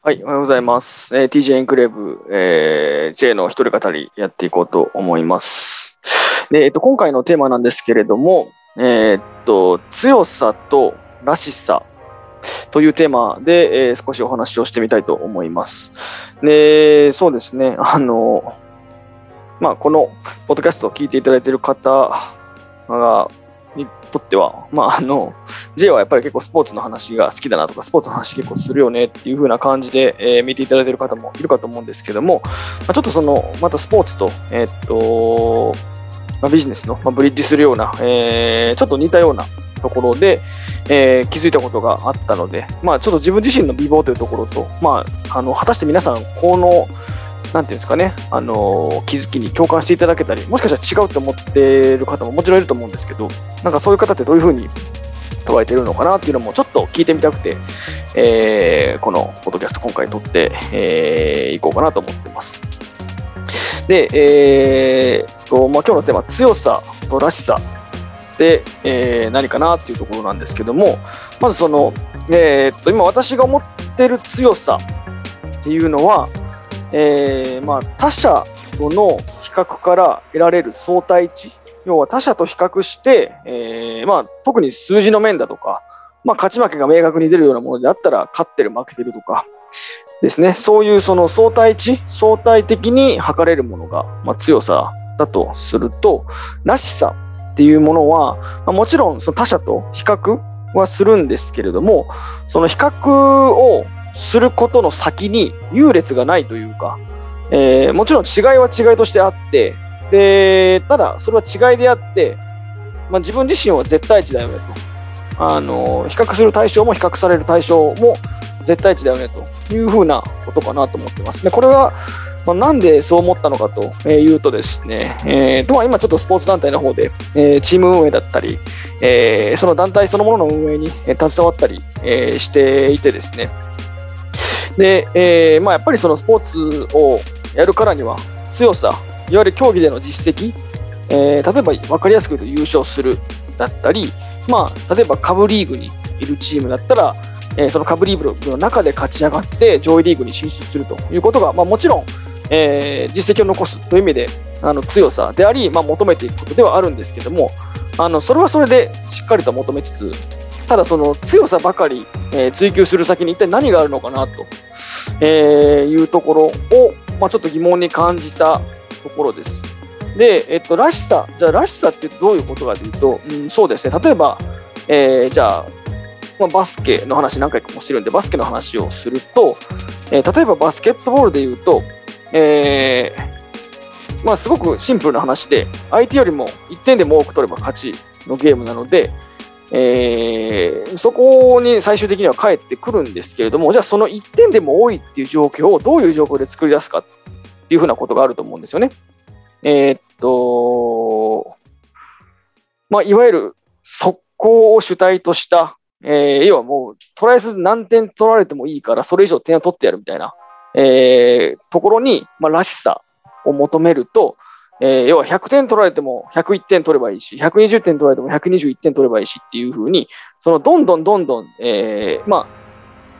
はい、おはようございます。えー TJ エンクレーブ、えー J の一人語りやっていこうと思います。で、えっと、今回のテーマなんですけれども、えーっと、強さとらしさというテーマで、えー少しお話をしてみたいと思います。で、そうですね、あの、まあ、このポッドキャストを聞いていただいている方が、にとっては、まあ、あの、J はやっぱり結構スポーツの話が好きだなとか、スポーツの話結構するよねっていう風な感じで、えー見ていただいてる方もいるかと思うんですけども、まあ、ちょっとその、またスポーツと、えーっと、まあ、ビジネスの、まあ、ブリッジするような、えーちょっと似たようなところで、えー気づいたことがあったので、まあ、ちょっと自分自身の美貌というところと、まあ、あの果たして皆さん、この、なんていうんですかね、あの気づきに共感していただけたり、もしかしたら違うと思っている方ももちろんいると思うんですけど、なんかそういう方ってどういうふうに捉えてるのかなっていうのもちょっと聞いてみたくて、えーこのポッドキャスト今回撮ってい、えー、こうかなと思ってます。で、えーとまあ、今日のテーマ、強さとらしさで、えー何かなっていうところなんですけども、まずその、えーと今私が思ってる強さっていうのは、えーまあ、他者との比較から得られる相対値要は他者と比較して、えーまあ、特に数字の面だとか、まあ、勝ち負けが明確に出るようなものであったら勝ってる負けてるとかですね。そういうその相対値相対的に測れるものが、まあ、強さだとするとらしさっていうものは、まあ、もちろんその他者と比較はするんですけれどもその比較をすることの先に優劣がないというか、えーもちろん違いは違いとしてあってでただそれは違いであって、まあ、自分自身は絶対値だよねと。あの比較する対象も比較される対象も絶対値だよねと。いうふうなことかなと思ってます。でこれは、まあ、なんでそう思ったのかというとですね、えーとまあ、今ちょっとスポーツ団体の方で、えーチーム運営だったり、えーその団体そのものの運営に携わったり、えーしていてですね。で、えーまあ、やっぱりそのスポーツをやるからには強さ、いわゆる競技での実績、えー例えば分かりやすく言うと優勝するだったり、まあ、例えば下部リーグにいるチームだったら、えーその下部リーグの中で勝ち上がって上位リーグに進出するということが、まあ、もちろん、えー実績を残すという意味であの強さであり、まあ、求めていくことではあるんですけどもあのそれはそれでしっかりと求めつつただその強さばかり、えー追求する先に一体何があるのかなと、えーいうところを、まあ、ちょっと疑問に感じたころです。で、えっと、らしさ、じゃあ、らしさってどういうことかというと、うん、そうですね、例えば、えーじゃあ、バスケの話何回かもしてるんで、バスケの話をすると、えー例えばバスケットボールで言うと、えーまあ、すごくシンプルな話で、相手よりも1点でも多く取れば勝ちのゲームなので、えーそこに最終的には返ってくるんですけれども、じゃあその1点でも多いっていう状況をどういう状況で作り出すかっていうふうなことがあると思うんですよね。えーっと、まあ、いわゆる速攻を主体とした、えー要はもう、とりあえず何点取られてもいいから、それ以上点を取ってやるみたいな、えーところに、まあ、らしさを求めると、えー要は100点取られても101点取ればいいし、120点取られても121点取ればいいしっていうふうに、そのどんどんどんどん、えーまあ、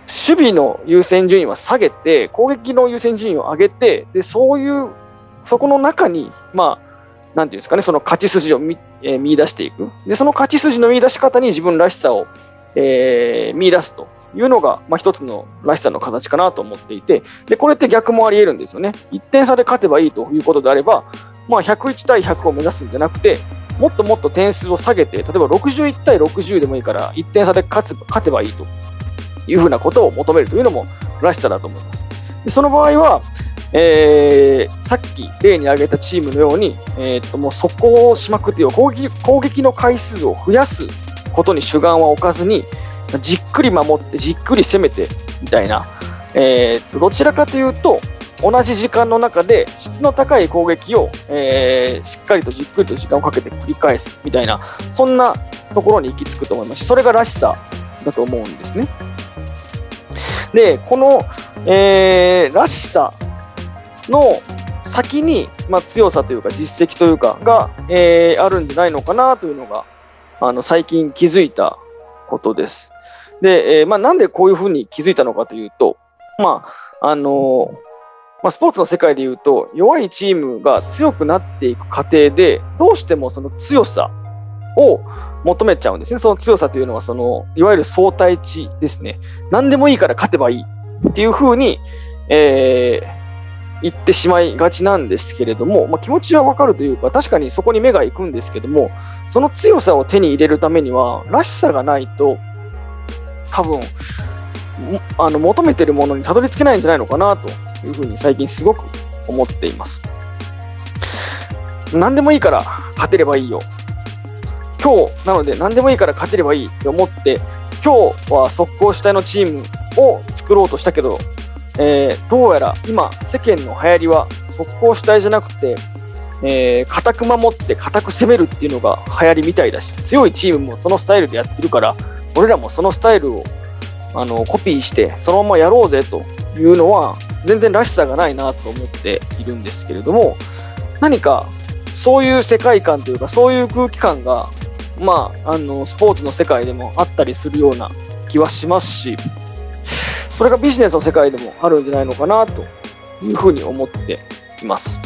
守備の優先順位は下げて、攻撃の優先順位を上げて、でそういう、そこの中に、まあ、なんていうんですかね、その勝ち筋を見,、えー見出していく。で、その勝ち筋の見出し方に自分らしさを、えー見出すというのが、まあ、一つのらしさの形かなと思っていて、で、これって逆もあり得るんですよね。1点差で勝てばいいということであれば、まあ、101対100を目指すんじゃなくて、もっともっと点数を下げて、例えば61対60でもいいから、1点差で勝つ勝てばいいというふうなことを求めるというのもらしさだと思います。でその場合は、えーさっき例に挙げたチームのように、えーっともう速攻をしまくってよ攻撃攻撃の回数を増やすことに主眼は置かずに、じっくり守って、じっくり攻めてみたいな、えーどちらかというと、同じ時間の中で質の高い攻撃を、えーしっかりとじっくりと時間をかけて繰り返すみたいな、そんなところに行き着くと思いますし、それがらしさだと思うんですね。で、この、えーらしさの先に、まあ、強さというか実績というかが、えーあるんじゃないのかなというのがあの最近気づいたことです。で、えーまあ、なんでこういうふうに気づいたのかというと、まあ、あのまあ、スポーツの世界でいうと、弱いチームが強くなっていく過程で、どうしてもその強さを求めちゃうんですね。その強さというのは、その、いわゆる相対値ですね。何でもいいから勝てばいいっていうふうに、えー、言ってしまいがちなんですけれども、まあ、気持ちはわかるというか、確かにそこに目が行くんですけども、その強さを手に入れるためには、らしさがないと、多分、あの求めてるものにたどり着けないんじゃないのかなというふうに最近すごく思っています。何でもいいから勝てればいいよ。今日なので何でもいいから勝てればいいって思って、今日は速攻主体のチームを作ろうとしたけど、えー、どうやら今世間の流行りは速攻主体じゃなくて、えー、固く守って固く攻めるっていうのが流行りみたいだし、強いチームもそのスタイルでやってるから、俺らもそのスタイルをあのコピーしてそのままやろうぜというのは全然らしさがないなと思っているんですけれども何かそういう世界観というかそういう空気感がまあ、あのスポーツの世界でもあったりするような気はしますしそれがビジネスの世界でもあるんじゃないのかなというふうに思っています。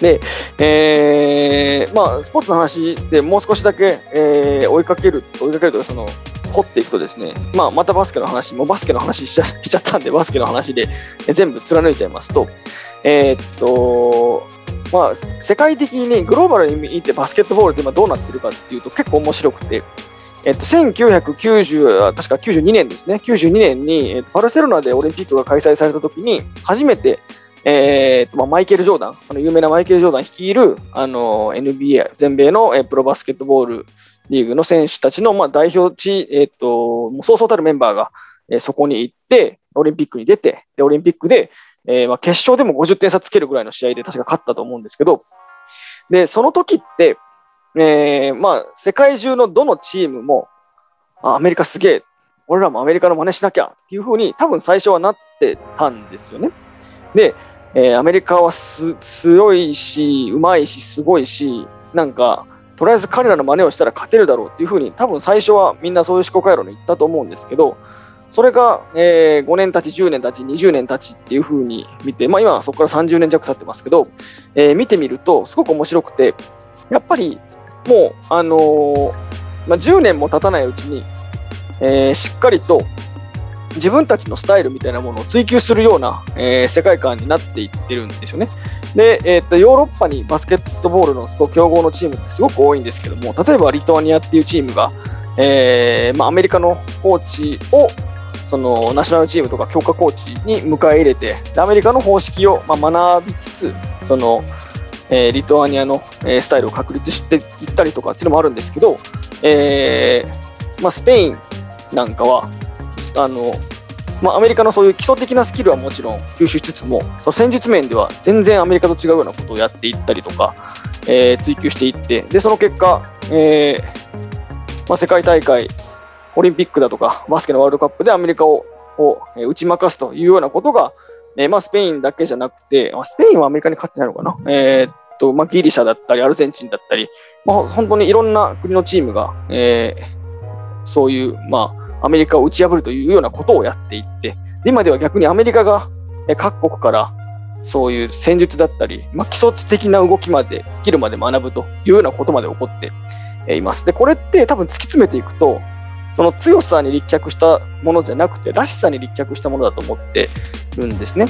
で、えー、まあ、スポーツの話でもう少しだけ、えー、追いかける、追いかけるというか、その、掘っていくとですね、まあ、またバスケの話、もうバスケの話しちゃ しちゃったんで、バスケの話で全部貫いちゃいますと、えー、っと、まあ、世界的にね、グローバルに見てバスケットボールって今どうなってるかっていうと結構面白くて、えっと、1990、確か92年ですね、92年に、えっと、バルセロナでオリンピックが開催されたときに、初めて、えーっとまあ、マイケル・ジョーダン、あの有名なマイケル・ジョーダン率いるあの NBA、全米の、えプロバスケットボールリーグの選手たちの、まあ、代表地、えー、っと、もうそうそうたるメンバーが、え、そこに行って、オリンピックに出て、でオリンピックで、えーまあ、決勝でも50点差つけるぐらいの試合で確か勝ったと思うんですけど、で、その時って、えー、まあ、世界中のどのチームも、あアメリカすげえ、俺らもアメリカの真似しなきゃっていうふうに多分最初はなってたんですよね。で、えー、アメリカはす強いし、うまいし、すごいし、なんか、とりあえず彼らの真似をしたら勝てるだろうっていうふうに、多分最初はみんなそういう思考回路に行ったと思うんですけど、それが、えー、5年経ち、10年経ち、20年経ちっていうふうに見て、まあ、今はそこから30年弱経ってますけど、えー、見てみると、すごく面白くて、やっぱりもう、あのー、まあ、10年も経たないうちに、えー、しっかりと自分たちのスタイルみたいなものを追求するような、えー、世界観になっていってるんですよね。で、えーと、ヨーロッパにバスケットボールの強豪のチームってすごく多いんですけども、例えばリトアニアっていうチームが、えーまあ、アメリカのコーチをそのナショナルチームとか強化コーチに迎え入れて、アメリカの方式を、まあ、学びつつ、そのえー、リトアニアの、えー、スタイルを確立していったりとかっていうのもあるんですけど、えーまあ、スペインなんかは、あの、まあ、アメリカのそういう基礎的なスキルはもちろん吸収しつつも、その戦術面では全然アメリカと違うようなことをやっていったりとか、えー、追求していって、で、その結果、えーまあ、世界大会、オリンピックだとか、バスケのワールドカップでアメリカをを打ち負かすというようなことが、えまあ、スペインだけじゃなくて、まあ、スペインはアメリカに勝ってないのかな、えー、っとまあ、ギリシャだったり、アルゼンチンだったり、まあ、本当にいろんな国のチームが、えー、そういう、まあ、アメリカを打ち破るというようなことをやっていって、今では逆にアメリカが各国からそういう戦術だったり、まあ、基礎的な動きまで、スキルまで学ぶというようなことまで起こっています。で、これって多分突き詰めていくと、その強さに立脚したものじゃなくて、らしさに立脚したものだと思ってるんですね。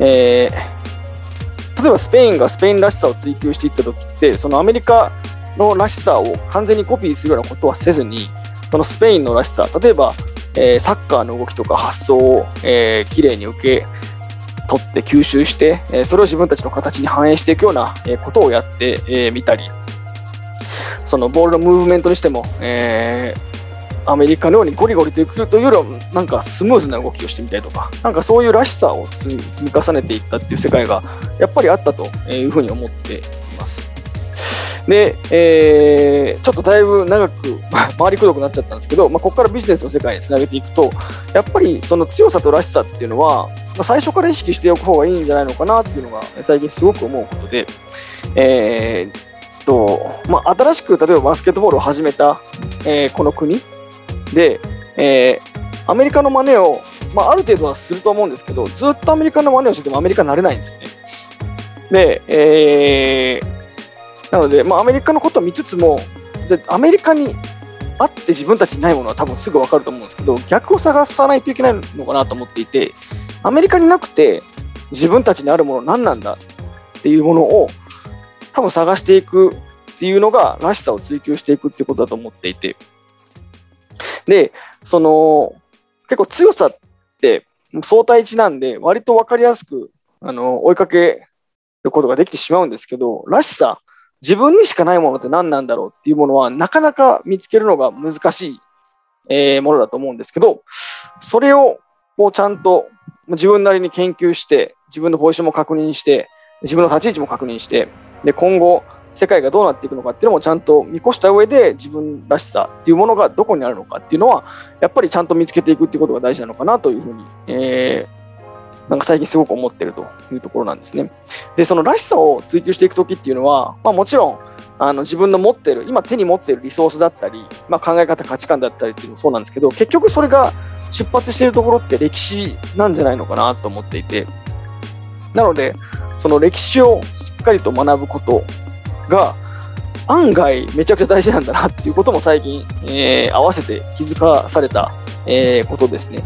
えー、例えばスペインがスペインらしさを追求していったときって、そのアメリカのらしさを完全にコピーするようなことはせずに、そのスペインのらしさ、例えば、えー、サッカーの動きとか発想を、えー、きれいに受け取って吸収して、えー、それを自分たちの形に反映していくような、えー、ことをやってみ、えー、たり、そのボールのムーブメントにしても、えー、アメリカのようにゴリゴリといくというよりは、なんかスムーズな動きをしてみたりとか、なんかそういうらしさを積み重ねていったっていう世界がやっぱりあったというふうに思っています。で、えー、ちょっとだいぶ長く 回りくどくなっちゃったんですけど、まあ、ここからビジネスの世界につなげていくと、やっぱりその強さとらしさっていうのは、まあ、最初から意識しておく方がいいんじゃないのかなっていうのが最近すごく思うことで、えー、とまあ、新しく例えばバスケットボールを始めた、えー、この国で、えー、アメリカの真似をまあ、ある程度はすると思うんですけど、ずっとアメリカの真似をしててもアメリカになれないんですよね。で、えー、なので、まあ、アメリカのことを見つつも、でアメリカにあって自分たちにないものは多分すぐ分かると思うんですけど、逆を探さないといけないのかなと思っていて、アメリカになくて自分たちにあるもの何なんだっていうものを多分探していくっていうのが、らしさを追求していくっていうことだと思っていて、で、その、結構強さって相対値なんで、割と分かりやすくあの追いかけることができてしまうんですけど、らしさ、自分にしかないものって何なんだろうっていうものは、なかなか見つけるのが難しい、えー、ものだと思うんですけど、それをこうちゃんと自分なりに研究して、自分のポジションも確認して、自分の立ち位置も確認して、で今後、世界がどうなっていくのかっていうのもちゃんと見越した上で自分らしさっていうものがどこにあるのかっていうのはやっぱりちゃんと見つけていくっていうことが大事なのかなというふうに、えー、なんか最近すごく思ってるというところなんですね。で、そのらしさを追求していくときっていうのは、まあ、もちろんあの自分の持ってる、今手に持ってるリソースだったり、まあ、考え方、価値観だったりっていうのもそうなんですけど、結局それが出発しているところって歴史なんじゃないのかなと思っていて、なので、その歴史をしっかりと学ぶことが、案外めちゃくちゃ大事なんだなっていうことも最近、えー、合わせて気づかされた、えー、ことですね。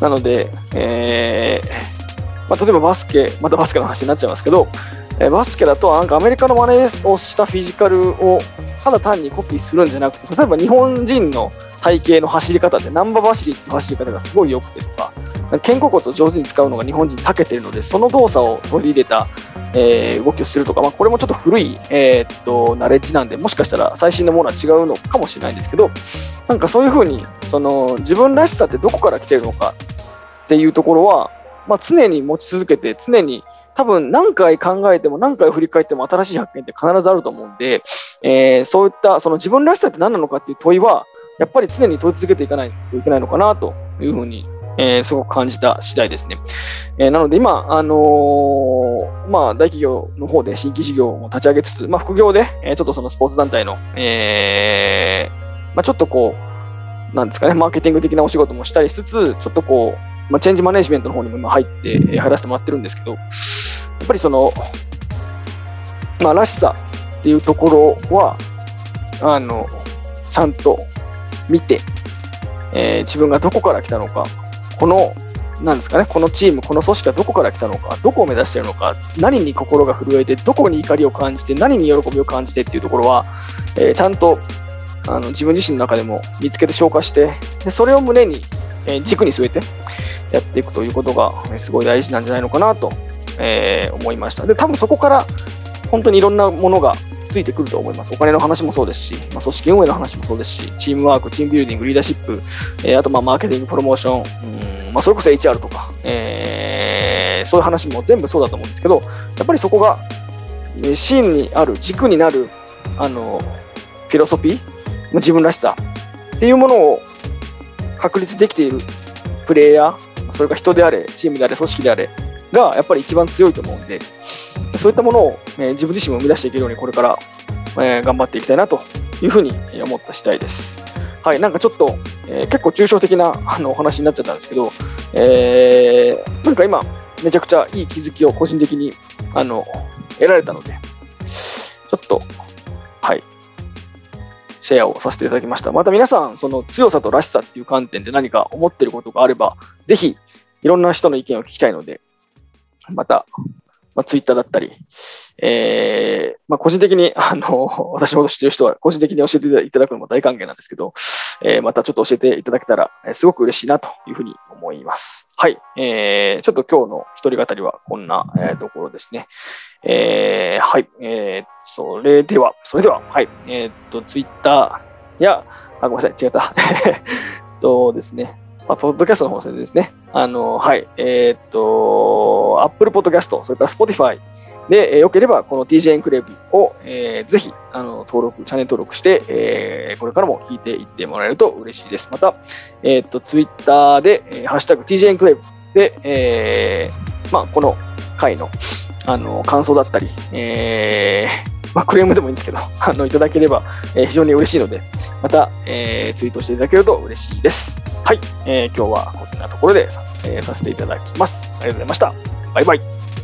なので、えーまあ、例えばバスケ、またバスケの話になっちゃいますけど、えー、バスケだとなんかアメリカの真似をしたフィジカルをただ単にコピーするんじゃなくて、例えば日本人の体型の走り方で、ナンバ走りって走り方がすごい良くてとか、肩甲骨を上手に使うのが日本人に長けているので、その動作を取り入れた、えー、動きをするとか、まあ、これもちょっと古い、えー、っとナレッジなんで、もしかしたら最新のものは違うのかもしれないんですけど、なんかそういうふうにその自分らしさってどこから来てるのかっていうところは、まあ、常に持ち続けて、常に多分何回考えても何回振り返っても新しい発見って必ずあると思うんで、えー、そういったその自分らしさって何なのかっていう問いは、やっぱり常に問い続けていかないといけないのかなというふうに、えー、すごく感じた次第ですね。えー、なので今、あのー、まあ、大企業の方で新規事業を立ち上げつつ、まあ、副業で、えちょっとそのスポーツ団体の、えまあ、ちょっとこう、なんですかね、マーケティング的なお仕事もしたりしつつ、ちょっとこう、まあ、チェンジマネジメントの方にも今入って、入らせてもらってるんですけど、やっぱりその、まあ、らしさっていうところは、あの、ちゃんと見て、えー、自分がどこから来たのか、この、なんですかね、このチーム、この組織がどこから来たのか、どこを目指しているのか、何に心が震えて、どこに怒りを感じて、何に喜びを感じてっていうところは、えー、ちゃんとあの自分自身の中でも見つけて消化して、でそれを胸に、えー、軸に据えてやっていくということが、すごい大事なんじゃないのかなと、えー、思いました。で、多分そこから本当にいろんなものがついてくると思います。お金の話もそうですし、まあ、組織運営の話もそうですし、チームワーク、チームビルディング、リーダーシップ、えー、あとまあマーケティング、プロモーション、うんまあ、それこそ HR とか、えー、そういう話も全部そうだと思うんですけど、やっぱりそこが、え芯にある、軸になる、あの、フィロソフィー、自分らしさっていうものを確立できているプレイヤー、それが人であれ、チームであれ、組織であれ、がやっぱり一番強いと思うんで、そういったものを、え、自分自身も生み出していけるように、これから、え、頑張っていきたいなというふうに思った次第です。はい、なんかちょっと、えー、結構抽象的なあのお話になっちゃったんですけど、えー、なんか今、めちゃくちゃいい気づきを個人的にあの得られたので、ちょっと、はい、シェアをさせていただきました。また皆さん、その強さとらしさっていう観点で何か思ってることがあれば、ぜひ、いろんな人の意見を聞きたいので、またまあ、ツイッターだったり、えー、まあ、個人的に、あの、私のこと知ってる人は個人的に教えていただくのも大歓迎なんですけど、えー、またちょっと教えていただけたら、すごく嬉しいなというふうに思います。はい。えー、ちょっと今日の一人語りはこんな、えー、ところですね。えー、はい。えー、それでは、それでは、はい。えー、っと、ツイッターや、あ、ごめんなさい、違った。えっとですね、まあ、ポッドキャストの方でですね、あの、はい、えー、っと、Apple Podcast、それから Spotify で、えー、よければ、この DJ エンクレーブを、えー、ぜひ、あの、登録、チャンネル登録して、えー、これからも聞いていってもらえると嬉しいです。また、えー、っと、Twitter で、えー、ハッシュタグ DJ エンクレーブで、えー、まあ、この回の、あの、感想だったり、えー、まあ、クレームでもいいんですけど、あの、いただければ、えー、非常に嬉しいので、また、えー、ツイートしていただけると嬉しいです。はい、えー、今日はこんなところで、え、させていただきます。ありがとうございました。バイバイ。